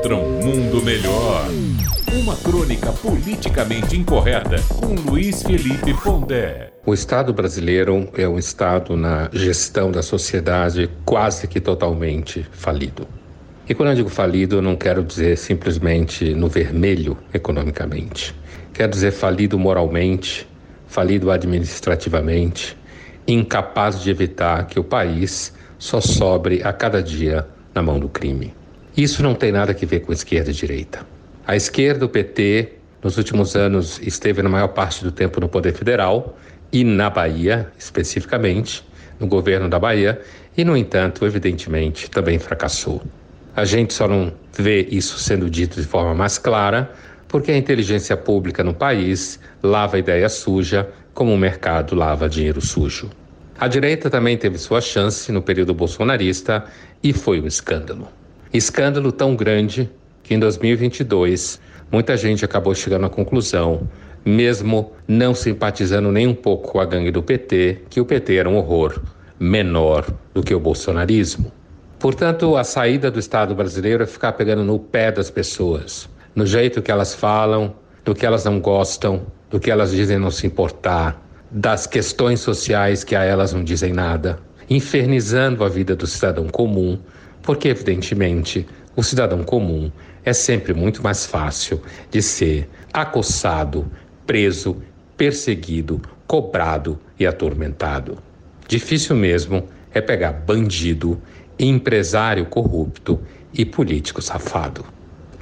contra um mundo melhor. Uma crônica politicamente incorreta com Luiz Felipe Pondé. O Estado brasileiro é um Estado na gestão da sociedade quase que totalmente falido. E quando eu digo falido, eu não quero dizer simplesmente no vermelho economicamente. Quero dizer falido moralmente, falido administrativamente, incapaz de evitar que o país só sobre a cada dia na mão do crime. Isso não tem nada a ver com esquerda e direita. A esquerda, o PT, nos últimos anos esteve na maior parte do tempo no poder federal e na Bahia, especificamente, no governo da Bahia, e, no entanto, evidentemente, também fracassou. A gente só não vê isso sendo dito de forma mais clara porque a inteligência pública no país lava ideia suja como o mercado lava dinheiro sujo. A direita também teve sua chance no período bolsonarista e foi um escândalo. Escândalo tão grande que em 2022 muita gente acabou chegando à conclusão, mesmo não simpatizando nem um pouco com a gangue do PT, que o PT era um horror menor do que o bolsonarismo. Portanto, a saída do Estado brasileiro é ficar pegando no pé das pessoas, no jeito que elas falam, do que elas não gostam, do que elas dizem não se importar, das questões sociais que a elas não dizem nada, infernizando a vida do cidadão comum, porque, evidentemente, o cidadão comum é sempre muito mais fácil de ser acossado, preso, perseguido, cobrado e atormentado. Difícil mesmo é pegar bandido, empresário corrupto e político safado.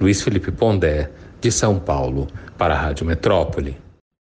Luiz Felipe Pondé, de São Paulo, para a Rádio Metrópole.